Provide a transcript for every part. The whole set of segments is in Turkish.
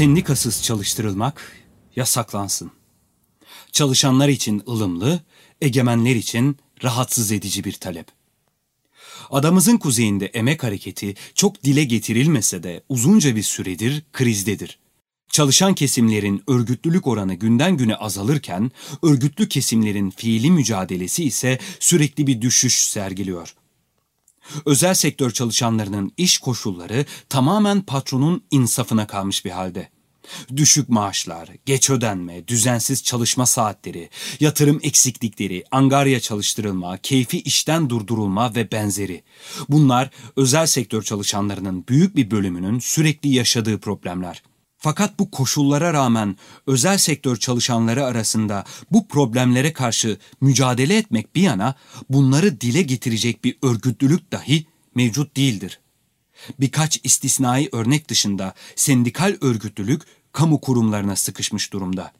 Sendikasız çalıştırılmak yasaklansın. Çalışanlar için ılımlı, egemenler için rahatsız edici bir talep. Adamızın kuzeyinde emek hareketi çok dile getirilmese de uzunca bir süredir krizdedir. Çalışan kesimlerin örgütlülük oranı günden güne azalırken, örgütlü kesimlerin fiili mücadelesi ise sürekli bir düşüş sergiliyor. Özel sektör çalışanlarının iş koşulları tamamen patronun insafına kalmış bir halde. Düşük maaşlar, geç ödenme, düzensiz çalışma saatleri, yatırım eksiklikleri, angarya çalıştırılma, keyfi işten durdurulma ve benzeri. Bunlar özel sektör çalışanlarının büyük bir bölümünün sürekli yaşadığı problemler. Fakat bu koşullara rağmen özel sektör çalışanları arasında bu problemlere karşı mücadele etmek bir yana bunları dile getirecek bir örgütlülük dahi mevcut değildir. Birkaç istisnai örnek dışında sendikal örgütlülük kamu kurumlarına sıkışmış durumda.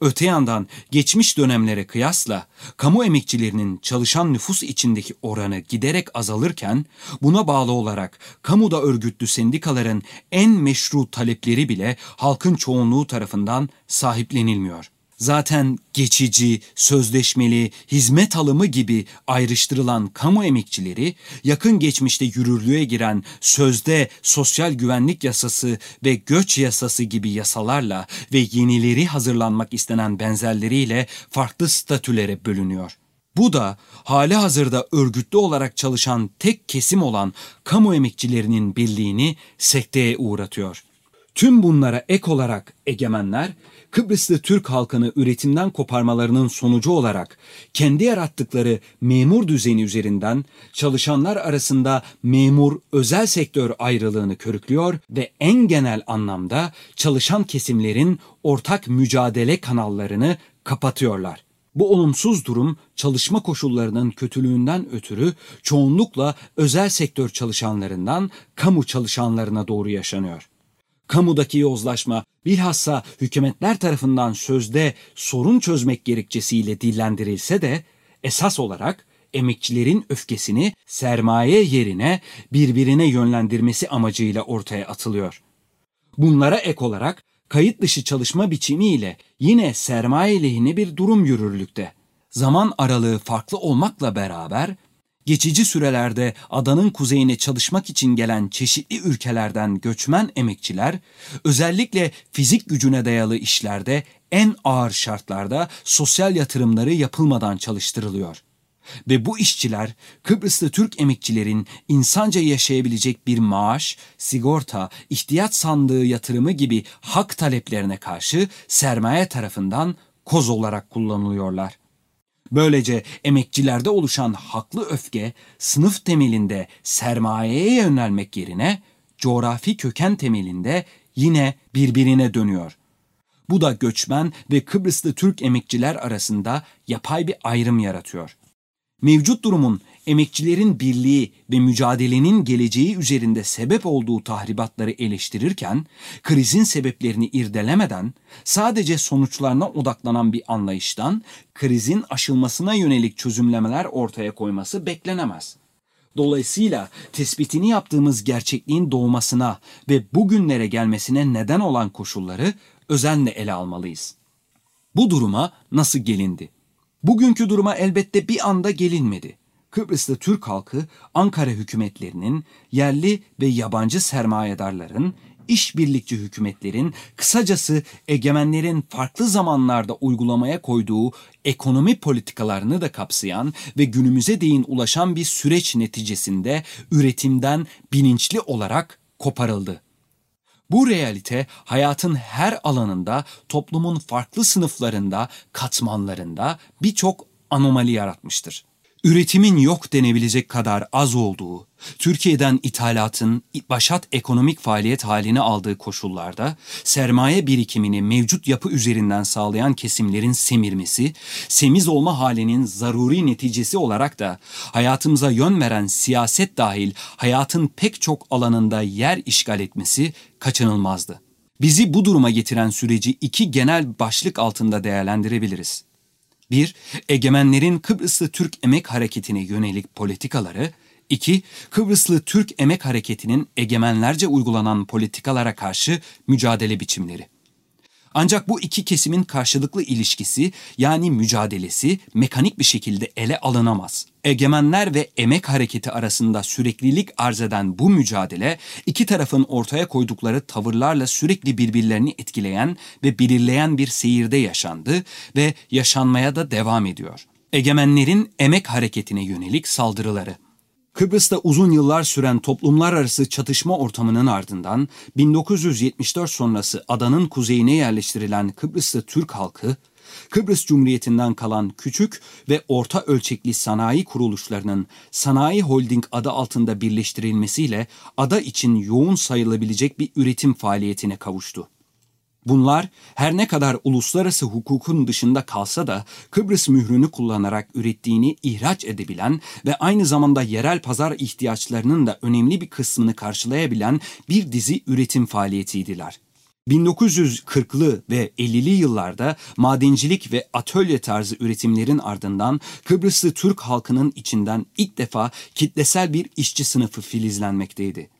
Öte yandan geçmiş dönemlere kıyasla kamu emekçilerinin çalışan nüfus içindeki oranı giderek azalırken buna bağlı olarak kamuda örgütlü sendikaların en meşru talepleri bile halkın çoğunluğu tarafından sahiplenilmiyor zaten geçici, sözleşmeli, hizmet alımı gibi ayrıştırılan kamu emekçileri yakın geçmişte yürürlüğe giren sözde sosyal güvenlik yasası ve göç yasası gibi yasalarla ve yenileri hazırlanmak istenen benzerleriyle farklı statülere bölünüyor. Bu da hali hazırda örgütlü olarak çalışan tek kesim olan kamu emekçilerinin birliğini sekteye uğratıyor. Tüm bunlara ek olarak egemenler Kıbrıslı Türk halkını üretimden koparmalarının sonucu olarak kendi yarattıkları memur düzeni üzerinden çalışanlar arasında memur özel sektör ayrılığını körüklüyor ve en genel anlamda çalışan kesimlerin ortak mücadele kanallarını kapatıyorlar. Bu olumsuz durum çalışma koşullarının kötülüğünden ötürü çoğunlukla özel sektör çalışanlarından kamu çalışanlarına doğru yaşanıyor kamudaki yozlaşma bilhassa hükümetler tarafından sözde sorun çözmek gerekçesiyle dillendirilse de esas olarak emekçilerin öfkesini sermaye yerine birbirine yönlendirmesi amacıyla ortaya atılıyor. Bunlara ek olarak kayıt dışı çalışma biçimiyle yine sermaye lehine bir durum yürürlükte. Zaman aralığı farklı olmakla beraber geçici sürelerde adanın kuzeyine çalışmak için gelen çeşitli ülkelerden göçmen emekçiler özellikle fizik gücüne dayalı işlerde en ağır şartlarda sosyal yatırımları yapılmadan çalıştırılıyor. Ve bu işçiler Kıbrıslı Türk emekçilerin insanca yaşayabilecek bir maaş, sigorta, ihtiyaç sandığı yatırımı gibi hak taleplerine karşı sermaye tarafından koz olarak kullanılıyorlar. Böylece emekçilerde oluşan haklı öfke sınıf temelinde sermayeye yönelmek yerine coğrafi köken temelinde yine birbirine dönüyor. Bu da göçmen ve Kıbrıslı Türk emekçiler arasında yapay bir ayrım yaratıyor. Mevcut durumun emekçilerin birliği ve mücadelenin geleceği üzerinde sebep olduğu tahribatları eleştirirken, krizin sebeplerini irdelemeden sadece sonuçlarına odaklanan bir anlayıştan krizin aşılmasına yönelik çözümlemeler ortaya koyması beklenemez. Dolayısıyla tespitini yaptığımız gerçekliğin doğmasına ve bugünlere gelmesine neden olan koşulları özenle ele almalıyız. Bu duruma nasıl gelindi? Bugünkü duruma elbette bir anda gelinmedi. Kıbrıslı Türk halkı Ankara hükümetlerinin, yerli ve yabancı sermayedarların, işbirlikçi hükümetlerin, kısacası egemenlerin farklı zamanlarda uygulamaya koyduğu ekonomi politikalarını da kapsayan ve günümüze değin ulaşan bir süreç neticesinde üretimden bilinçli olarak koparıldı. Bu realite hayatın her alanında, toplumun farklı sınıflarında, katmanlarında birçok anomali yaratmıştır üretimin yok denebilecek kadar az olduğu, Türkiye'den ithalatın başat ekonomik faaliyet halini aldığı koşullarda sermaye birikimini mevcut yapı üzerinden sağlayan kesimlerin semirmesi, semiz olma halinin zaruri neticesi olarak da hayatımıza yön veren siyaset dahil hayatın pek çok alanında yer işgal etmesi kaçınılmazdı. Bizi bu duruma getiren süreci iki genel başlık altında değerlendirebiliriz. Bir, egemenlerin Kıbrıslı Türk emek hareketine yönelik politikaları. 2. Kıbrıslı Türk Emek Hareketi'nin egemenlerce uygulanan politikalara karşı mücadele biçimleri. Ancak bu iki kesimin karşılıklı ilişkisi yani mücadelesi mekanik bir şekilde ele alınamaz. Egemenler ve emek hareketi arasında süreklilik arz eden bu mücadele iki tarafın ortaya koydukları tavırlarla sürekli birbirlerini etkileyen ve belirleyen bir seyirde yaşandı ve yaşanmaya da devam ediyor. Egemenlerin emek hareketine yönelik saldırıları Kıbrıs'ta uzun yıllar süren toplumlar arası çatışma ortamının ardından 1974 sonrası adanın kuzeyine yerleştirilen Kıbrıs'ta Türk halkı, Kıbrıs Cumhuriyeti'nden kalan küçük ve orta ölçekli sanayi kuruluşlarının Sanayi Holding adı altında birleştirilmesiyle ada için yoğun sayılabilecek bir üretim faaliyetine kavuştu. Bunlar her ne kadar uluslararası hukukun dışında kalsa da Kıbrıs mührünü kullanarak ürettiğini ihraç edebilen ve aynı zamanda yerel pazar ihtiyaçlarının da önemli bir kısmını karşılayabilen bir dizi üretim faaliyetiydiler. 1940'lı ve 50'li yıllarda madencilik ve atölye tarzı üretimlerin ardından Kıbrıslı Türk halkının içinden ilk defa kitlesel bir işçi sınıfı filizlenmekteydi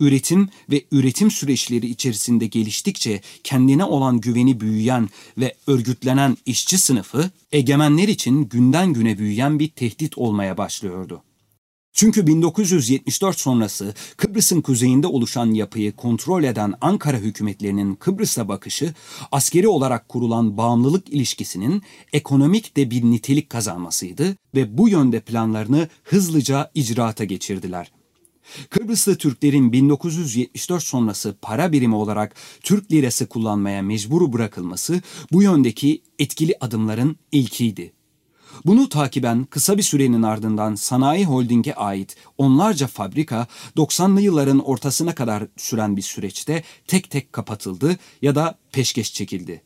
üretim ve üretim süreçleri içerisinde geliştikçe kendine olan güveni büyüyen ve örgütlenen işçi sınıfı egemenler için günden güne büyüyen bir tehdit olmaya başlıyordu. Çünkü 1974 sonrası Kıbrıs'ın kuzeyinde oluşan yapıyı kontrol eden Ankara hükümetlerinin Kıbrıs'a bakışı askeri olarak kurulan bağımlılık ilişkisinin ekonomik de bir nitelik kazanmasıydı ve bu yönde planlarını hızlıca icraata geçirdiler. Kıbrıslı Türklerin 1974 sonrası para birimi olarak Türk lirası kullanmaya mecbur bırakılması bu yöndeki etkili adımların ilkiydi. Bunu takiben kısa bir sürenin ardından Sanayi Holding'e ait onlarca fabrika 90'lı yılların ortasına kadar süren bir süreçte tek tek kapatıldı ya da peşkeş çekildi.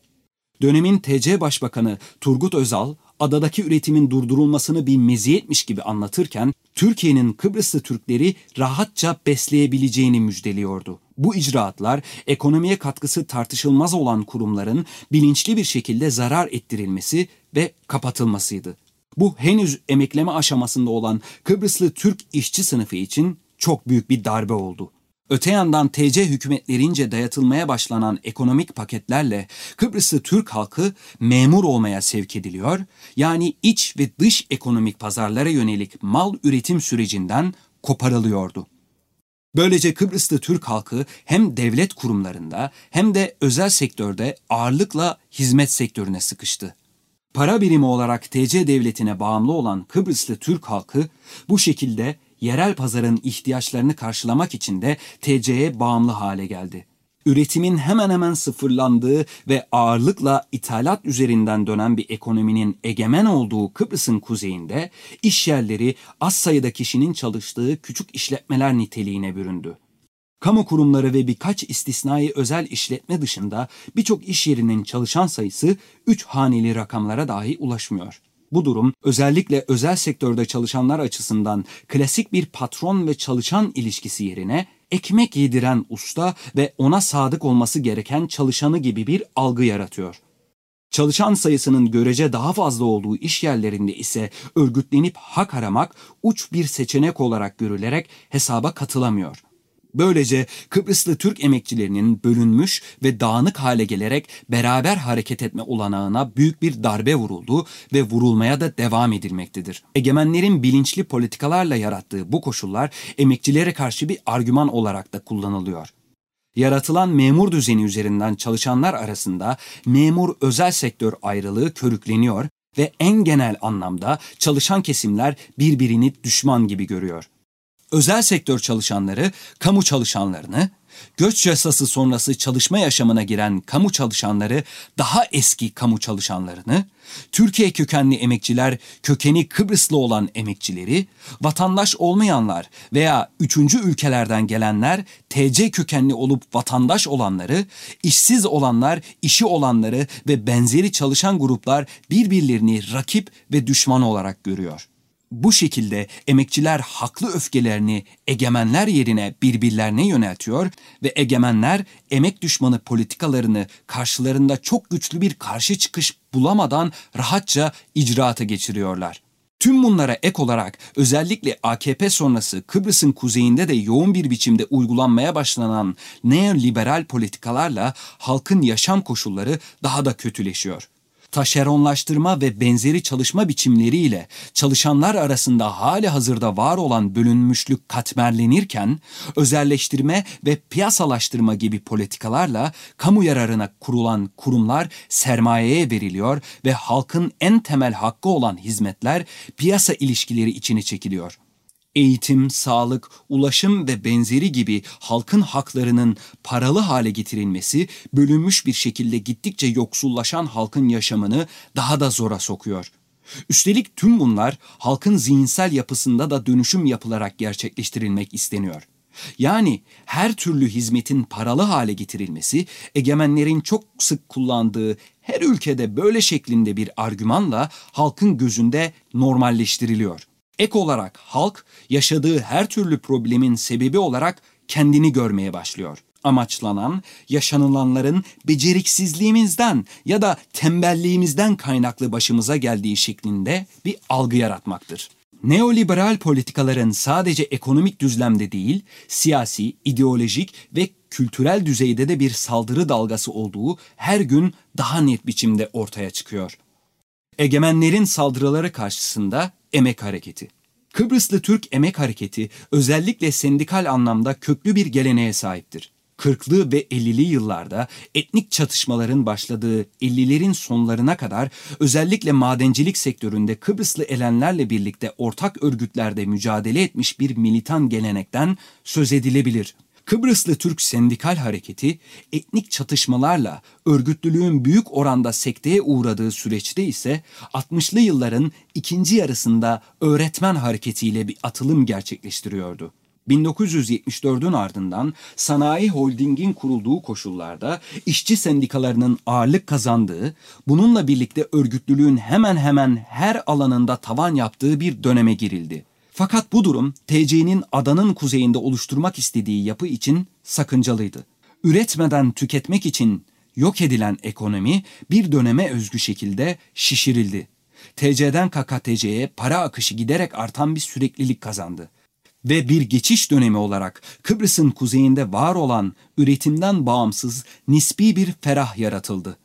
Dönemin TC Başbakanı Turgut Özal adadaki üretimin durdurulmasını bir meziyetmiş gibi anlatırken Türkiye'nin Kıbrıslı Türkleri rahatça besleyebileceğini müjdeliyordu. Bu icraatlar ekonomiye katkısı tartışılmaz olan kurumların bilinçli bir şekilde zarar ettirilmesi ve kapatılmasıydı. Bu henüz emekleme aşamasında olan Kıbrıslı Türk işçi sınıfı için çok büyük bir darbe oldu. Öte yandan TC hükümetlerince dayatılmaya başlanan ekonomik paketlerle Kıbrıslı Türk halkı memur olmaya sevk ediliyor, yani iç ve dış ekonomik pazarlara yönelik mal üretim sürecinden koparılıyordu. Böylece Kıbrıslı Türk halkı hem devlet kurumlarında hem de özel sektörde ağırlıkla hizmet sektörüne sıkıştı. Para birimi olarak TC devletine bağımlı olan Kıbrıslı Türk halkı bu şekilde yerel pazarın ihtiyaçlarını karşılamak için de TC'ye bağımlı hale geldi. Üretimin hemen hemen sıfırlandığı ve ağırlıkla ithalat üzerinden dönen bir ekonominin egemen olduğu Kıbrıs'ın kuzeyinde iş yerleri az sayıda kişinin çalıştığı küçük işletmeler niteliğine büründü. Kamu kurumları ve birkaç istisnai özel işletme dışında birçok iş yerinin çalışan sayısı 3 haneli rakamlara dahi ulaşmıyor. Bu durum özellikle özel sektörde çalışanlar açısından klasik bir patron ve çalışan ilişkisi yerine ekmek yediren usta ve ona sadık olması gereken çalışanı gibi bir algı yaratıyor. Çalışan sayısının görece daha fazla olduğu iş yerlerinde ise örgütlenip hak aramak uç bir seçenek olarak görülerek hesaba katılamıyor. Böylece Kıbrıslı Türk emekçilerinin bölünmüş ve dağınık hale gelerek beraber hareket etme olanağına büyük bir darbe vuruldu ve vurulmaya da devam edilmektedir. Egemenlerin bilinçli politikalarla yarattığı bu koşullar emekçilere karşı bir argüman olarak da kullanılıyor. Yaratılan memur düzeni üzerinden çalışanlar arasında memur özel sektör ayrılığı körükleniyor ve en genel anlamda çalışan kesimler birbirini düşman gibi görüyor özel sektör çalışanları kamu çalışanlarını, göç yasası sonrası çalışma yaşamına giren kamu çalışanları daha eski kamu çalışanlarını, Türkiye kökenli emekçiler kökeni Kıbrıslı olan emekçileri, vatandaş olmayanlar veya üçüncü ülkelerden gelenler TC kökenli olup vatandaş olanları, işsiz olanlar, işi olanları ve benzeri çalışan gruplar birbirlerini rakip ve düşman olarak görüyor. Bu şekilde emekçiler haklı öfkelerini egemenler yerine birbirlerine yöneltiyor ve egemenler emek düşmanı politikalarını karşılarında çok güçlü bir karşı çıkış bulamadan rahatça icraata geçiriyorlar. Tüm bunlara ek olarak özellikle AKP sonrası Kıbrıs'ın kuzeyinde de yoğun bir biçimde uygulanmaya başlanan neoliberal politikalarla halkın yaşam koşulları daha da kötüleşiyor taşeronlaştırma ve benzeri çalışma biçimleriyle çalışanlar arasında hali hazırda var olan bölünmüşlük katmerlenirken, özelleştirme ve piyasalaştırma gibi politikalarla kamu yararına kurulan kurumlar sermayeye veriliyor ve halkın en temel hakkı olan hizmetler piyasa ilişkileri içine çekiliyor eğitim, sağlık, ulaşım ve benzeri gibi halkın haklarının paralı hale getirilmesi bölünmüş bir şekilde gittikçe yoksullaşan halkın yaşamını daha da zora sokuyor. Üstelik tüm bunlar halkın zihinsel yapısında da dönüşüm yapılarak gerçekleştirilmek isteniyor. Yani her türlü hizmetin paralı hale getirilmesi egemenlerin çok sık kullandığı her ülkede böyle şeklinde bir argümanla halkın gözünde normalleştiriliyor. Ek olarak halk yaşadığı her türlü problemin sebebi olarak kendini görmeye başlıyor. Amaçlanan yaşanılanların beceriksizliğimizden ya da tembelliğimizden kaynaklı başımıza geldiği şeklinde bir algı yaratmaktır. Neoliberal politikaların sadece ekonomik düzlemde değil, siyasi, ideolojik ve kültürel düzeyde de bir saldırı dalgası olduğu her gün daha net biçimde ortaya çıkıyor. Egemenlerin saldırıları karşısında emek hareketi. Kıbrıslı Türk Emek Hareketi özellikle sendikal anlamda köklü bir geleneğe sahiptir. 40'lı ve 50'li yıllarda etnik çatışmaların başladığı 50'lerin sonlarına kadar özellikle madencilik sektöründe Kıbrıslı elenlerle birlikte ortak örgütlerde mücadele etmiş bir militan gelenekten söz edilebilir. Kıbrıslı Türk Sendikal Hareketi etnik çatışmalarla örgütlülüğün büyük oranda sekteye uğradığı süreçte ise 60'lı yılların ikinci yarısında öğretmen hareketiyle bir atılım gerçekleştiriyordu. 1974'ün ardından sanayi holdingin kurulduğu koşullarda işçi sendikalarının ağırlık kazandığı, bununla birlikte örgütlülüğün hemen hemen her alanında tavan yaptığı bir döneme girildi. Fakat bu durum TC'nin adanın kuzeyinde oluşturmak istediği yapı için sakıncalıydı. Üretmeden tüketmek için yok edilen ekonomi bir döneme özgü şekilde şişirildi. TC'den KKTC'ye para akışı giderek artan bir süreklilik kazandı. Ve bir geçiş dönemi olarak Kıbrıs'ın kuzeyinde var olan üretimden bağımsız nispi bir ferah yaratıldı.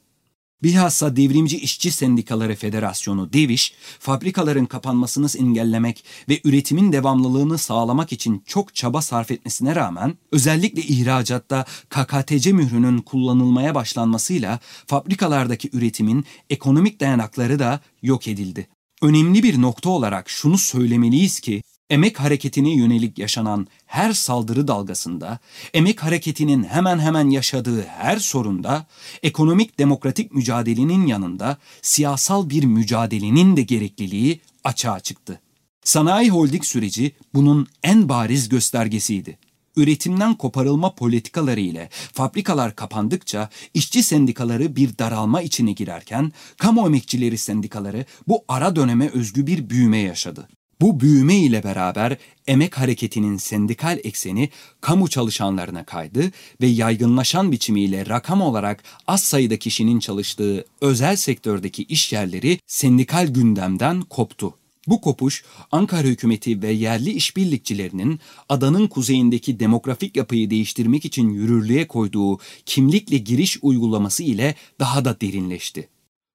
Bilhassa Devrimci İşçi Sendikaları Federasyonu DEVİŞ, fabrikaların kapanmasını engellemek ve üretimin devamlılığını sağlamak için çok çaba sarf etmesine rağmen özellikle ihracatta KKTC mührünün kullanılmaya başlanmasıyla fabrikalardaki üretimin ekonomik dayanakları da yok edildi. Önemli bir nokta olarak şunu söylemeliyiz ki emek hareketine yönelik yaşanan her saldırı dalgasında, emek hareketinin hemen hemen yaşadığı her sorunda, ekonomik demokratik mücadelenin yanında siyasal bir mücadelenin de gerekliliği açığa çıktı. Sanayi holding süreci bunun en bariz göstergesiydi. Üretimden koparılma politikaları ile fabrikalar kapandıkça işçi sendikaları bir daralma içine girerken kamu emekçileri sendikaları bu ara döneme özgü bir büyüme yaşadı. Bu büyüme ile beraber emek hareketinin sendikal ekseni kamu çalışanlarına kaydı ve yaygınlaşan biçimiyle rakam olarak az sayıda kişinin çalıştığı özel sektördeki iş yerleri sendikal gündemden koptu. Bu kopuş Ankara hükümeti ve yerli işbirlikçilerinin adanın kuzeyindeki demografik yapıyı değiştirmek için yürürlüğe koyduğu kimlikle giriş uygulaması ile daha da derinleşti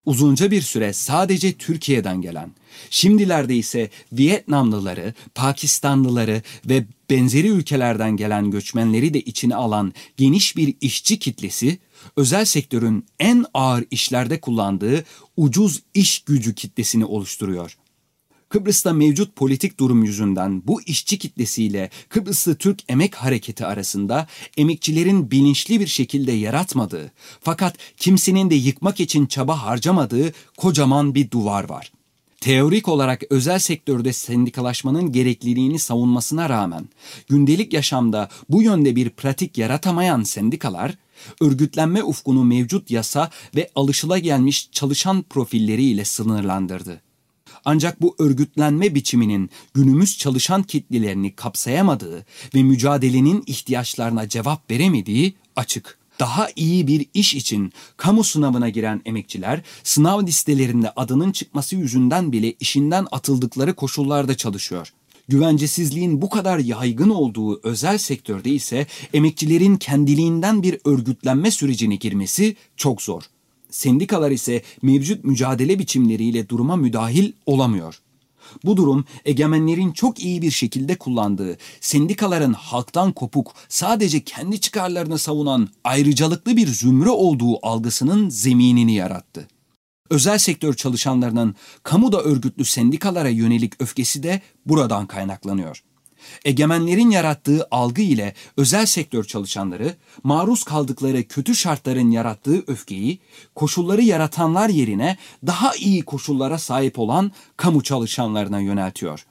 uzunca bir süre sadece Türkiye'den gelen, şimdilerde ise Vietnamlıları, Pakistanlıları ve benzeri ülkelerden gelen göçmenleri de içine alan geniş bir işçi kitlesi, özel sektörün en ağır işlerde kullandığı ucuz iş gücü kitlesini oluşturuyor. Kıbrıs'ta mevcut politik durum yüzünden bu işçi kitlesiyle Kıbrıslı Türk Emek Hareketi arasında emekçilerin bilinçli bir şekilde yaratmadığı fakat kimsenin de yıkmak için çaba harcamadığı kocaman bir duvar var. Teorik olarak özel sektörde sendikalaşmanın gerekliliğini savunmasına rağmen gündelik yaşamda bu yönde bir pratik yaratamayan sendikalar örgütlenme ufkunu mevcut yasa ve alışılagelmiş çalışan profilleriyle sınırlandırdı. Ancak bu örgütlenme biçiminin günümüz çalışan kitlelerini kapsayamadığı ve mücadelenin ihtiyaçlarına cevap veremediği açık. Daha iyi bir iş için kamu sınavına giren emekçiler sınav listelerinde adının çıkması yüzünden bile işinden atıldıkları koşullarda çalışıyor. Güvencesizliğin bu kadar yaygın olduğu özel sektörde ise emekçilerin kendiliğinden bir örgütlenme sürecine girmesi çok zor. Sendikalar ise mevcut mücadele biçimleriyle duruma müdahil olamıyor. Bu durum egemenlerin çok iyi bir şekilde kullandığı, sendikaların halktan kopuk, sadece kendi çıkarlarını savunan ayrıcalıklı bir zümre olduğu algısının zeminini yarattı. Özel sektör çalışanlarının kamuda örgütlü sendikalara yönelik öfkesi de buradan kaynaklanıyor. Egemenlerin yarattığı algı ile özel sektör çalışanları maruz kaldıkları kötü şartların yarattığı öfkeyi koşulları yaratanlar yerine daha iyi koşullara sahip olan kamu çalışanlarına yöneltiyor.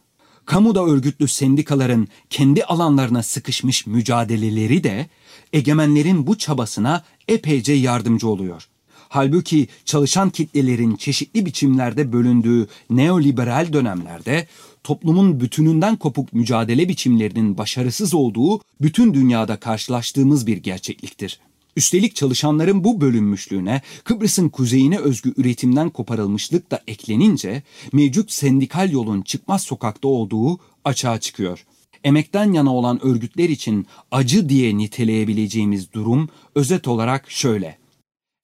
Kamuda örgütlü sendikaların kendi alanlarına sıkışmış mücadeleleri de egemenlerin bu çabasına epeyce yardımcı oluyor. Halbuki çalışan kitlelerin çeşitli biçimlerde bölündüğü neoliberal dönemlerde toplumun bütününden kopuk mücadele biçimlerinin başarısız olduğu bütün dünyada karşılaştığımız bir gerçekliktir. Üstelik çalışanların bu bölünmüşlüğüne Kıbrıs'ın kuzeyine özgü üretimden koparılmışlık da eklenince mevcut sendikal yolun çıkmaz sokakta olduğu açığa çıkıyor. Emekten yana olan örgütler için acı diye niteleyebileceğimiz durum özet olarak şöyle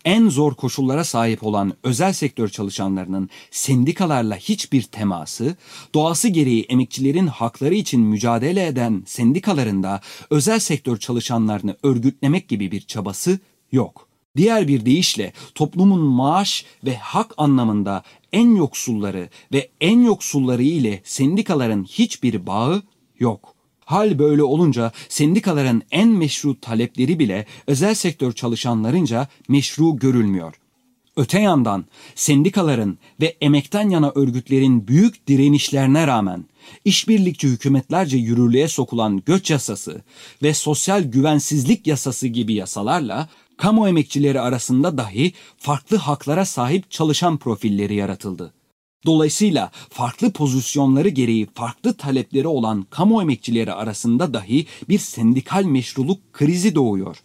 en zor koşullara sahip olan özel sektör çalışanlarının sendikalarla hiçbir teması, doğası gereği emekçilerin hakları için mücadele eden sendikaların da özel sektör çalışanlarını örgütlemek gibi bir çabası yok. Diğer bir deyişle toplumun maaş ve hak anlamında en yoksulları ve en yoksulları ile sendikaların hiçbir bağı yok. Hal böyle olunca sendikaların en meşru talepleri bile özel sektör çalışanlarınca meşru görülmüyor. Öte yandan sendikaların ve emekten yana örgütlerin büyük direnişlerine rağmen işbirlikçi hükümetlerce yürürlüğe sokulan göç yasası ve sosyal güvensizlik yasası gibi yasalarla kamu emekçileri arasında dahi farklı haklara sahip çalışan profilleri yaratıldı. Dolayısıyla farklı pozisyonları gereği farklı talepleri olan kamu emekçileri arasında dahi bir sendikal meşruluk krizi doğuyor.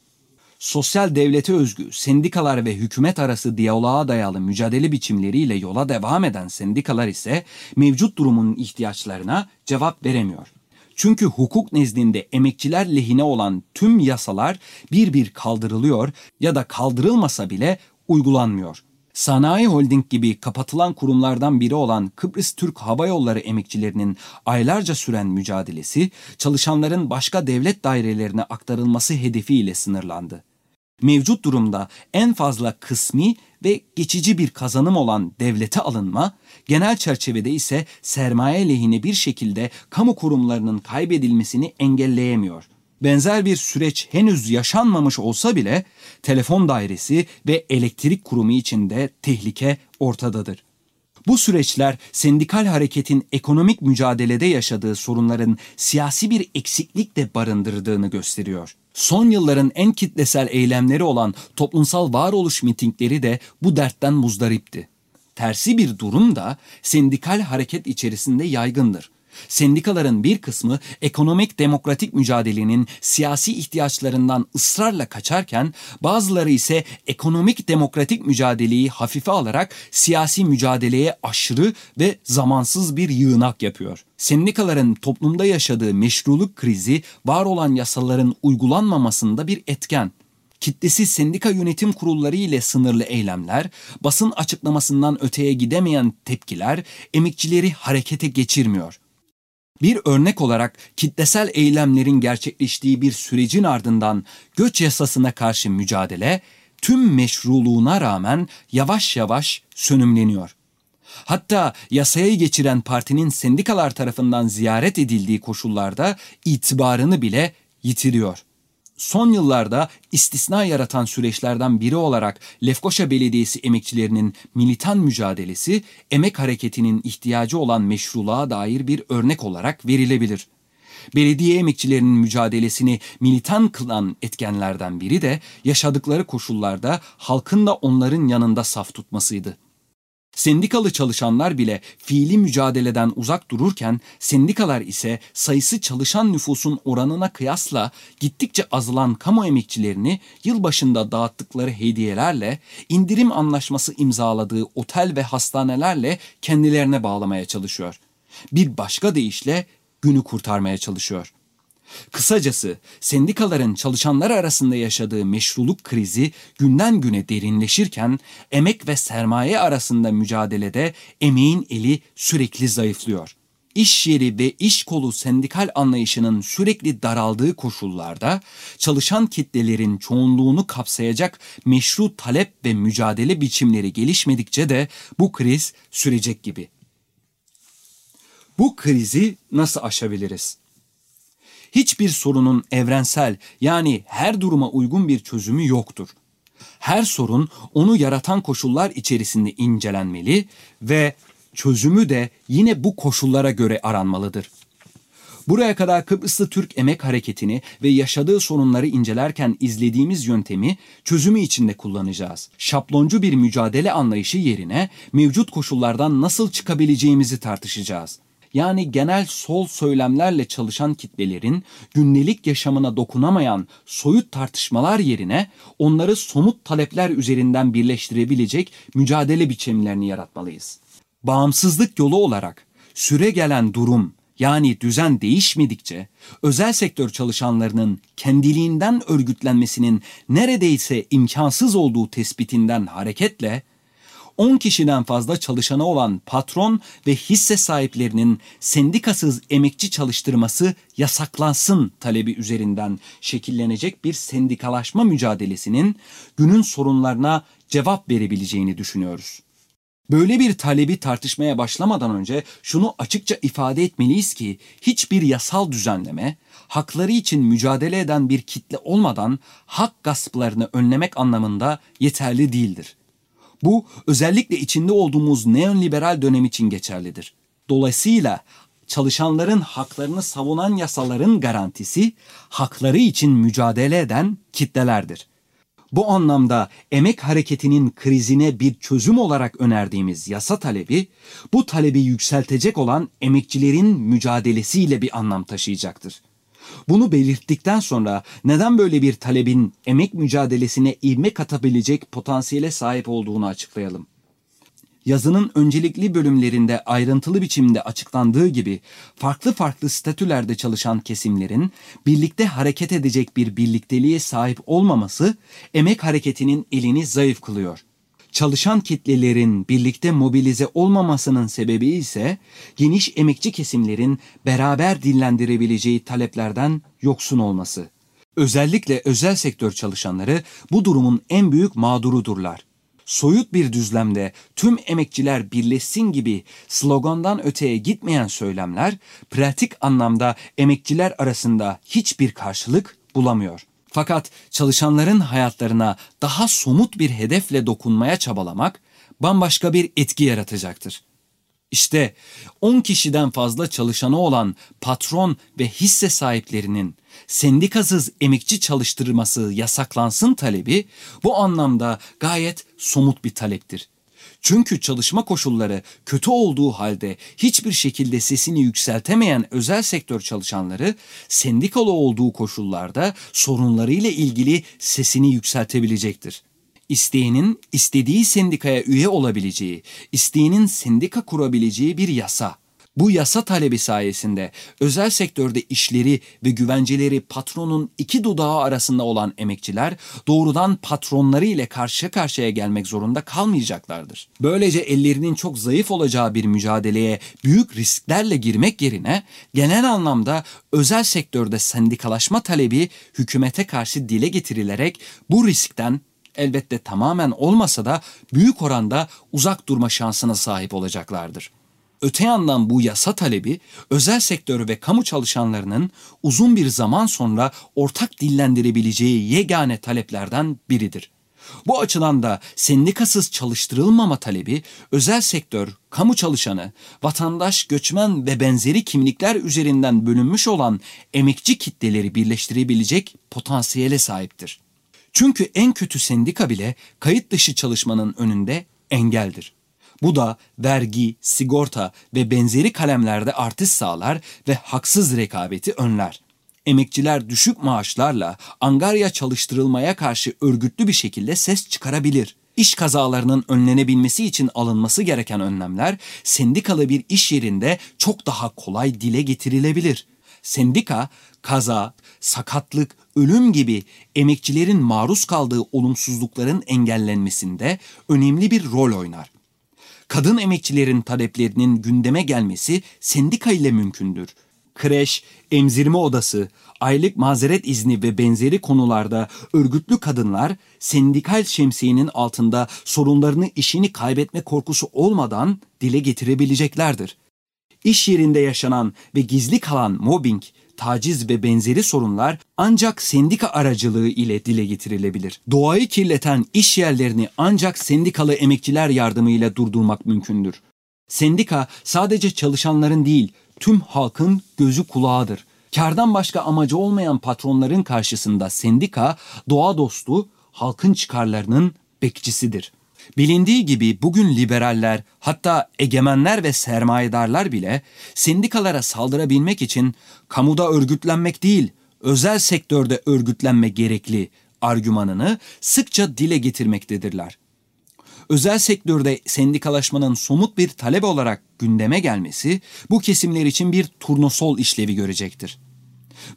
Sosyal devlete özgü sendikalar ve hükümet arası diyaloğa dayalı mücadele biçimleriyle yola devam eden sendikalar ise mevcut durumun ihtiyaçlarına cevap veremiyor. Çünkü hukuk nezdinde emekçiler lehine olan tüm yasalar bir bir kaldırılıyor ya da kaldırılmasa bile uygulanmıyor. Sanayi Holding gibi kapatılan kurumlardan biri olan Kıbrıs Türk Hava Yolları emekçilerinin aylarca süren mücadelesi çalışanların başka devlet dairelerine aktarılması hedefiyle sınırlandı. Mevcut durumda en fazla kısmi ve geçici bir kazanım olan devlete alınma, genel çerçevede ise sermaye lehine bir şekilde kamu kurumlarının kaybedilmesini engelleyemiyor.'' Benzer bir süreç henüz yaşanmamış olsa bile telefon dairesi ve elektrik kurumu içinde tehlike ortadadır. Bu süreçler sendikal hareketin ekonomik mücadelede yaşadığı sorunların siyasi bir eksiklik de barındırdığını gösteriyor. Son yılların en kitlesel eylemleri olan toplumsal varoluş mitingleri de bu dertten muzdaripti. Tersi bir durum da sendikal hareket içerisinde yaygındır. Sendikaların bir kısmı ekonomik demokratik mücadelenin siyasi ihtiyaçlarından ısrarla kaçarken bazıları ise ekonomik demokratik mücadeleyi hafife alarak siyasi mücadeleye aşırı ve zamansız bir yığınak yapıyor. Sendikaların toplumda yaşadığı meşruluk krizi var olan yasaların uygulanmamasında bir etken kitlesi sendika yönetim kurulları ile sınırlı eylemler, basın açıklamasından öteye gidemeyen tepkiler emekçileri harekete geçirmiyor. Bir örnek olarak kitlesel eylemlerin gerçekleştiği bir sürecin ardından göç yasasına karşı mücadele tüm meşruluğuna rağmen yavaş yavaş sönümleniyor. Hatta yasayı geçiren partinin sendikalar tarafından ziyaret edildiği koşullarda itibarını bile yitiriyor son yıllarda istisna yaratan süreçlerden biri olarak Lefkoşa Belediyesi emekçilerinin militan mücadelesi emek hareketinin ihtiyacı olan meşruluğa dair bir örnek olarak verilebilir. Belediye emekçilerinin mücadelesini militan kılan etkenlerden biri de yaşadıkları koşullarda halkın da onların yanında saf tutmasıydı. Sendikalı çalışanlar bile fiili mücadeleden uzak dururken sendikalar ise sayısı çalışan nüfusun oranına kıyasla gittikçe azalan kamu emekçilerini yılbaşında dağıttıkları hediyelerle, indirim anlaşması imzaladığı otel ve hastanelerle kendilerine bağlamaya çalışıyor. Bir başka deyişle günü kurtarmaya çalışıyor. Kısacası sendikaların çalışanlar arasında yaşadığı meşruluk krizi günden güne derinleşirken emek ve sermaye arasında mücadelede emeğin eli sürekli zayıflıyor. İş yeri ve iş kolu sendikal anlayışının sürekli daraldığı koşullarda çalışan kitlelerin çoğunluğunu kapsayacak meşru talep ve mücadele biçimleri gelişmedikçe de bu kriz sürecek gibi. Bu krizi nasıl aşabiliriz? Hiçbir sorunun evrensel yani her duruma uygun bir çözümü yoktur. Her sorun onu yaratan koşullar içerisinde incelenmeli ve çözümü de yine bu koşullara göre aranmalıdır. Buraya kadar Kıbrıslı Türk Emek Hareketi'ni ve yaşadığı sorunları incelerken izlediğimiz yöntemi çözümü içinde kullanacağız. Şabloncu bir mücadele anlayışı yerine mevcut koşullardan nasıl çıkabileceğimizi tartışacağız yani genel sol söylemlerle çalışan kitlelerin gündelik yaşamına dokunamayan soyut tartışmalar yerine onları somut talepler üzerinden birleştirebilecek mücadele biçimlerini yaratmalıyız. Bağımsızlık yolu olarak süre gelen durum yani düzen değişmedikçe özel sektör çalışanlarının kendiliğinden örgütlenmesinin neredeyse imkansız olduğu tespitinden hareketle 10 kişiden fazla çalışanı olan patron ve hisse sahiplerinin sendikasız emekçi çalıştırması yasaklansın talebi üzerinden şekillenecek bir sendikalaşma mücadelesinin günün sorunlarına cevap verebileceğini düşünüyoruz. Böyle bir talebi tartışmaya başlamadan önce şunu açıkça ifade etmeliyiz ki hiçbir yasal düzenleme hakları için mücadele eden bir kitle olmadan hak gasplarını önlemek anlamında yeterli değildir. Bu özellikle içinde olduğumuz neoliberal dönem için geçerlidir. Dolayısıyla çalışanların haklarını savunan yasaların garantisi hakları için mücadele eden kitlelerdir. Bu anlamda emek hareketinin krizine bir çözüm olarak önerdiğimiz yasa talebi, bu talebi yükseltecek olan emekçilerin mücadelesiyle bir anlam taşıyacaktır. Bunu belirttikten sonra neden böyle bir talebin emek mücadelesine ivme katabilecek potansiyele sahip olduğunu açıklayalım. Yazının öncelikli bölümlerinde ayrıntılı biçimde açıklandığı gibi farklı farklı statülerde çalışan kesimlerin birlikte hareket edecek bir birlikteliğe sahip olmaması emek hareketinin elini zayıf kılıyor çalışan kitlelerin birlikte mobilize olmamasının sebebi ise geniş emekçi kesimlerin beraber dillendirebileceği taleplerden yoksun olması. Özellikle özel sektör çalışanları bu durumun en büyük mağdurudurlar. Soyut bir düzlemde tüm emekçiler birleşsin gibi slogandan öteye gitmeyen söylemler pratik anlamda emekçiler arasında hiçbir karşılık bulamıyor. Fakat çalışanların hayatlarına daha somut bir hedefle dokunmaya çabalamak bambaşka bir etki yaratacaktır. İşte 10 kişiden fazla çalışanı olan patron ve hisse sahiplerinin sendikasız emekçi çalıştırması yasaklansın talebi bu anlamda gayet somut bir taleptir. Çünkü çalışma koşulları kötü olduğu halde hiçbir şekilde sesini yükseltemeyen özel sektör çalışanları sendikalı olduğu koşullarda sorunlarıyla ilgili sesini yükseltebilecektir. İsteyenin istediği sendikaya üye olabileceği, isteyenin sendika kurabileceği bir yasa bu yasa talebi sayesinde özel sektörde işleri ve güvenceleri patronun iki dudağı arasında olan emekçiler doğrudan patronları ile karşı karşıya gelmek zorunda kalmayacaklardır. Böylece ellerinin çok zayıf olacağı bir mücadeleye büyük risklerle girmek yerine genel anlamda özel sektörde sendikalaşma talebi hükümete karşı dile getirilerek bu riskten elbette tamamen olmasa da büyük oranda uzak durma şansına sahip olacaklardır. Öte yandan bu yasa talebi özel sektör ve kamu çalışanlarının uzun bir zaman sonra ortak dillendirebileceği yegane taleplerden biridir. Bu açıdan da sendikasız çalıştırılmama talebi özel sektör, kamu çalışanı, vatandaş, göçmen ve benzeri kimlikler üzerinden bölünmüş olan emekçi kitleleri birleştirebilecek potansiyele sahiptir. Çünkü en kötü sendika bile kayıt dışı çalışmanın önünde engeldir. Bu da vergi, sigorta ve benzeri kalemlerde artış sağlar ve haksız rekabeti önler. Emekçiler düşük maaşlarla angarya çalıştırılmaya karşı örgütlü bir şekilde ses çıkarabilir. İş kazalarının önlenebilmesi için alınması gereken önlemler sendikalı bir iş yerinde çok daha kolay dile getirilebilir. Sendika kaza, sakatlık, ölüm gibi emekçilerin maruz kaldığı olumsuzlukların engellenmesinde önemli bir rol oynar. Kadın emekçilerin taleplerinin gündeme gelmesi sendika ile mümkündür. Kreş, emzirme odası, aylık mazeret izni ve benzeri konularda örgütlü kadınlar sendikal şemsiyenin altında sorunlarını işini kaybetme korkusu olmadan dile getirebileceklerdir. İş yerinde yaşanan ve gizli kalan mobbing, taciz ve benzeri sorunlar ancak sendika aracılığı ile dile getirilebilir. Doğayı kirleten iş yerlerini ancak sendikalı emekçiler yardımıyla durdurmak mümkündür. Sendika sadece çalışanların değil, tüm halkın gözü kulağıdır. Kardan başka amacı olmayan patronların karşısında sendika doğa dostu, halkın çıkarlarının bekçisidir. Bilindiği gibi bugün liberaller hatta egemenler ve sermayedarlar bile sendikalara saldırabilmek için kamuda örgütlenmek değil, özel sektörde örgütlenme gerekli argümanını sıkça dile getirmektedirler. Özel sektörde sendikalaşmanın somut bir talep olarak gündeme gelmesi bu kesimler için bir turnusol işlevi görecektir.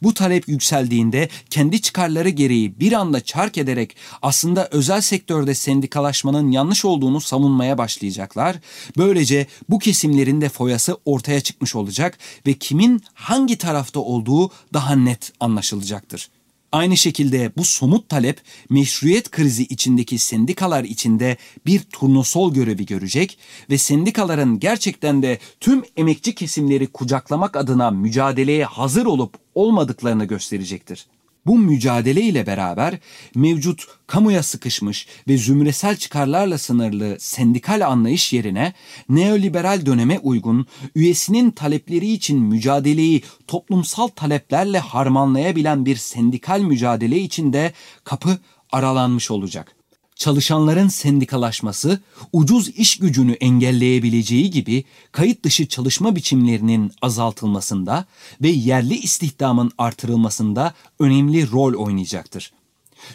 Bu talep yükseldiğinde kendi çıkarları gereği bir anda çark ederek aslında özel sektörde sendikalaşmanın yanlış olduğunu savunmaya başlayacaklar. Böylece bu kesimlerin de foyası ortaya çıkmış olacak ve kimin hangi tarafta olduğu daha net anlaşılacaktır. Aynı şekilde bu somut talep meşruiyet krizi içindeki sendikalar içinde bir turnusol görevi görecek ve sendikaların gerçekten de tüm emekçi kesimleri kucaklamak adına mücadeleye hazır olup olmadıklarını gösterecektir. Bu mücadele ile beraber mevcut kamuya sıkışmış ve zümresel çıkarlarla sınırlı sendikal anlayış yerine neoliberal döneme uygun üyesinin talepleri için mücadeleyi toplumsal taleplerle harmanlayabilen bir sendikal mücadele içinde kapı aralanmış olacak çalışanların sendikalaşması ucuz iş gücünü engelleyebileceği gibi kayıt dışı çalışma biçimlerinin azaltılmasında ve yerli istihdamın artırılmasında önemli rol oynayacaktır.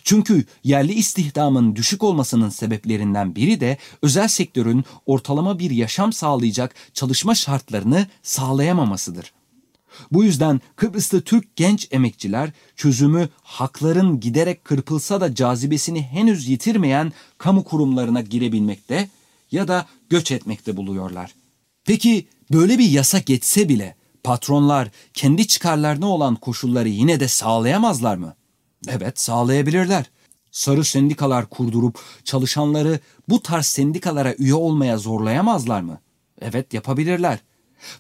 Çünkü yerli istihdamın düşük olmasının sebeplerinden biri de özel sektörün ortalama bir yaşam sağlayacak çalışma şartlarını sağlayamamasıdır. Bu yüzden Kıbrıs'ta Türk genç emekçiler çözümü hakların giderek kırpılsa da cazibesini henüz yitirmeyen kamu kurumlarına girebilmekte ya da göç etmekte buluyorlar. Peki böyle bir yasa geçse bile patronlar kendi çıkarlarına olan koşulları yine de sağlayamazlar mı? Evet sağlayabilirler. Sarı sendikalar kurdurup çalışanları bu tarz sendikalara üye olmaya zorlayamazlar mı? Evet yapabilirler.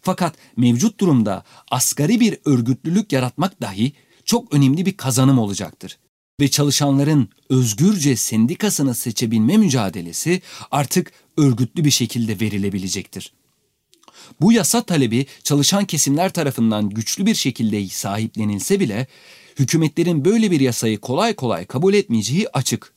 Fakat mevcut durumda asgari bir örgütlülük yaratmak dahi çok önemli bir kazanım olacaktır. Ve çalışanların özgürce sendikasını seçebilme mücadelesi artık örgütlü bir şekilde verilebilecektir. Bu yasa talebi çalışan kesimler tarafından güçlü bir şekilde sahiplenilse bile hükümetlerin böyle bir yasayı kolay kolay kabul etmeyeceği açık.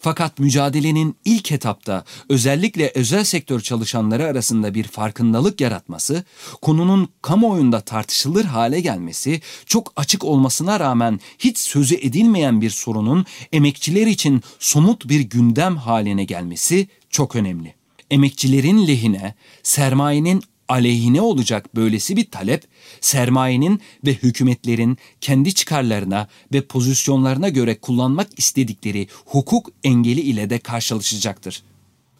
Fakat mücadelenin ilk etapta özellikle özel sektör çalışanları arasında bir farkındalık yaratması, konunun kamuoyunda tartışılır hale gelmesi, çok açık olmasına rağmen hiç sözü edilmeyen bir sorunun emekçiler için somut bir gündem haline gelmesi çok önemli. Emekçilerin lehine, sermayenin aleyhine olacak böylesi bir talep, sermayenin ve hükümetlerin kendi çıkarlarına ve pozisyonlarına göre kullanmak istedikleri hukuk engeli ile de karşılaşacaktır.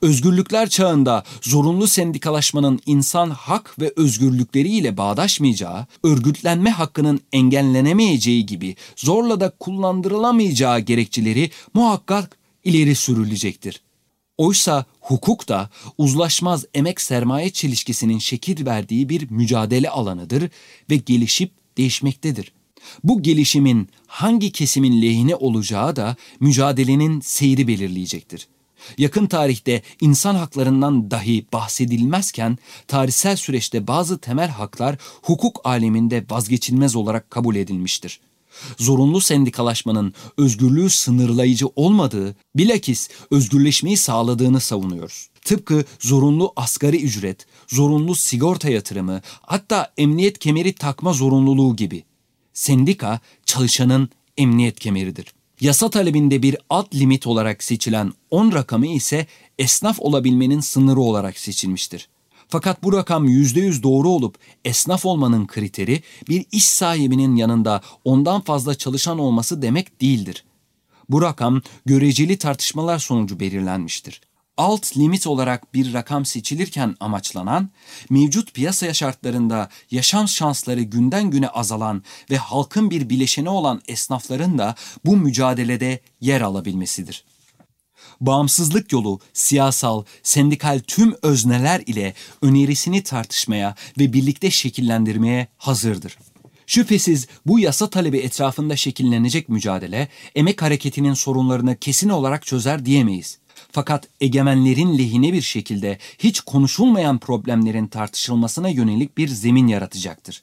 Özgürlükler çağında zorunlu sendikalaşmanın insan hak ve özgürlükleriyle bağdaşmayacağı, örgütlenme hakkının engellenemeyeceği gibi zorla da kullandırılamayacağı gerekçeleri muhakkak ileri sürülecektir. Oysa hukuk da uzlaşmaz emek sermaye çelişkisinin şekil verdiği bir mücadele alanıdır ve gelişip değişmektedir. Bu gelişimin hangi kesimin lehine olacağı da mücadelenin seyri belirleyecektir. Yakın tarihte insan haklarından dahi bahsedilmezken tarihsel süreçte bazı temel haklar hukuk aleminde vazgeçilmez olarak kabul edilmiştir zorunlu sendikalaşmanın özgürlüğü sınırlayıcı olmadığı, bilakis özgürleşmeyi sağladığını savunuyoruz. Tıpkı zorunlu asgari ücret, zorunlu sigorta yatırımı, hatta emniyet kemeri takma zorunluluğu gibi. Sendika çalışanın emniyet kemeridir. Yasa talebinde bir alt limit olarak seçilen 10 rakamı ise esnaf olabilmenin sınırı olarak seçilmiştir. Fakat bu rakam %100 doğru olup esnaf olmanın kriteri bir iş sahibinin yanında ondan fazla çalışan olması demek değildir. Bu rakam göreceli tartışmalar sonucu belirlenmiştir. Alt limit olarak bir rakam seçilirken amaçlanan, mevcut piyasa şartlarında yaşam şansları günden güne azalan ve halkın bir bileşeni olan esnafların da bu mücadelede yer alabilmesidir bağımsızlık yolu siyasal, sendikal tüm özneler ile önerisini tartışmaya ve birlikte şekillendirmeye hazırdır. Şüphesiz bu yasa talebi etrafında şekillenecek mücadele emek hareketinin sorunlarını kesin olarak çözer diyemeyiz. Fakat egemenlerin lehine bir şekilde hiç konuşulmayan problemlerin tartışılmasına yönelik bir zemin yaratacaktır.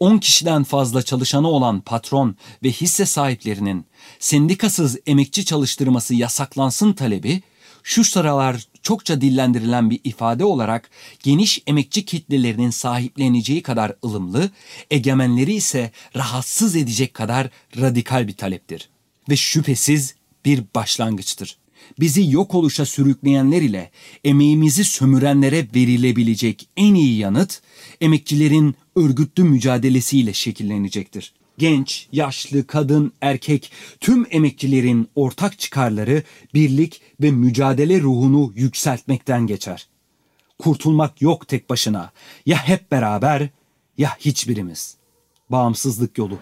10 kişiden fazla çalışanı olan patron ve hisse sahiplerinin sendikasız emekçi çalıştırması yasaklansın talebi şu sıralar çokça dillendirilen bir ifade olarak geniş emekçi kitlelerinin sahipleneceği kadar ılımlı, egemenleri ise rahatsız edecek kadar radikal bir taleptir. Ve şüphesiz bir başlangıçtır. Bizi yok oluşa sürükleyenler ile emeğimizi sömürenlere verilebilecek en iyi yanıt emekçilerin örgütlü mücadelesiyle şekillenecektir. Genç, yaşlı, kadın, erkek tüm emekçilerin ortak çıkarları birlik ve mücadele ruhunu yükseltmekten geçer. Kurtulmak yok tek başına. Ya hep beraber ya hiçbirimiz. Bağımsızlık yolu.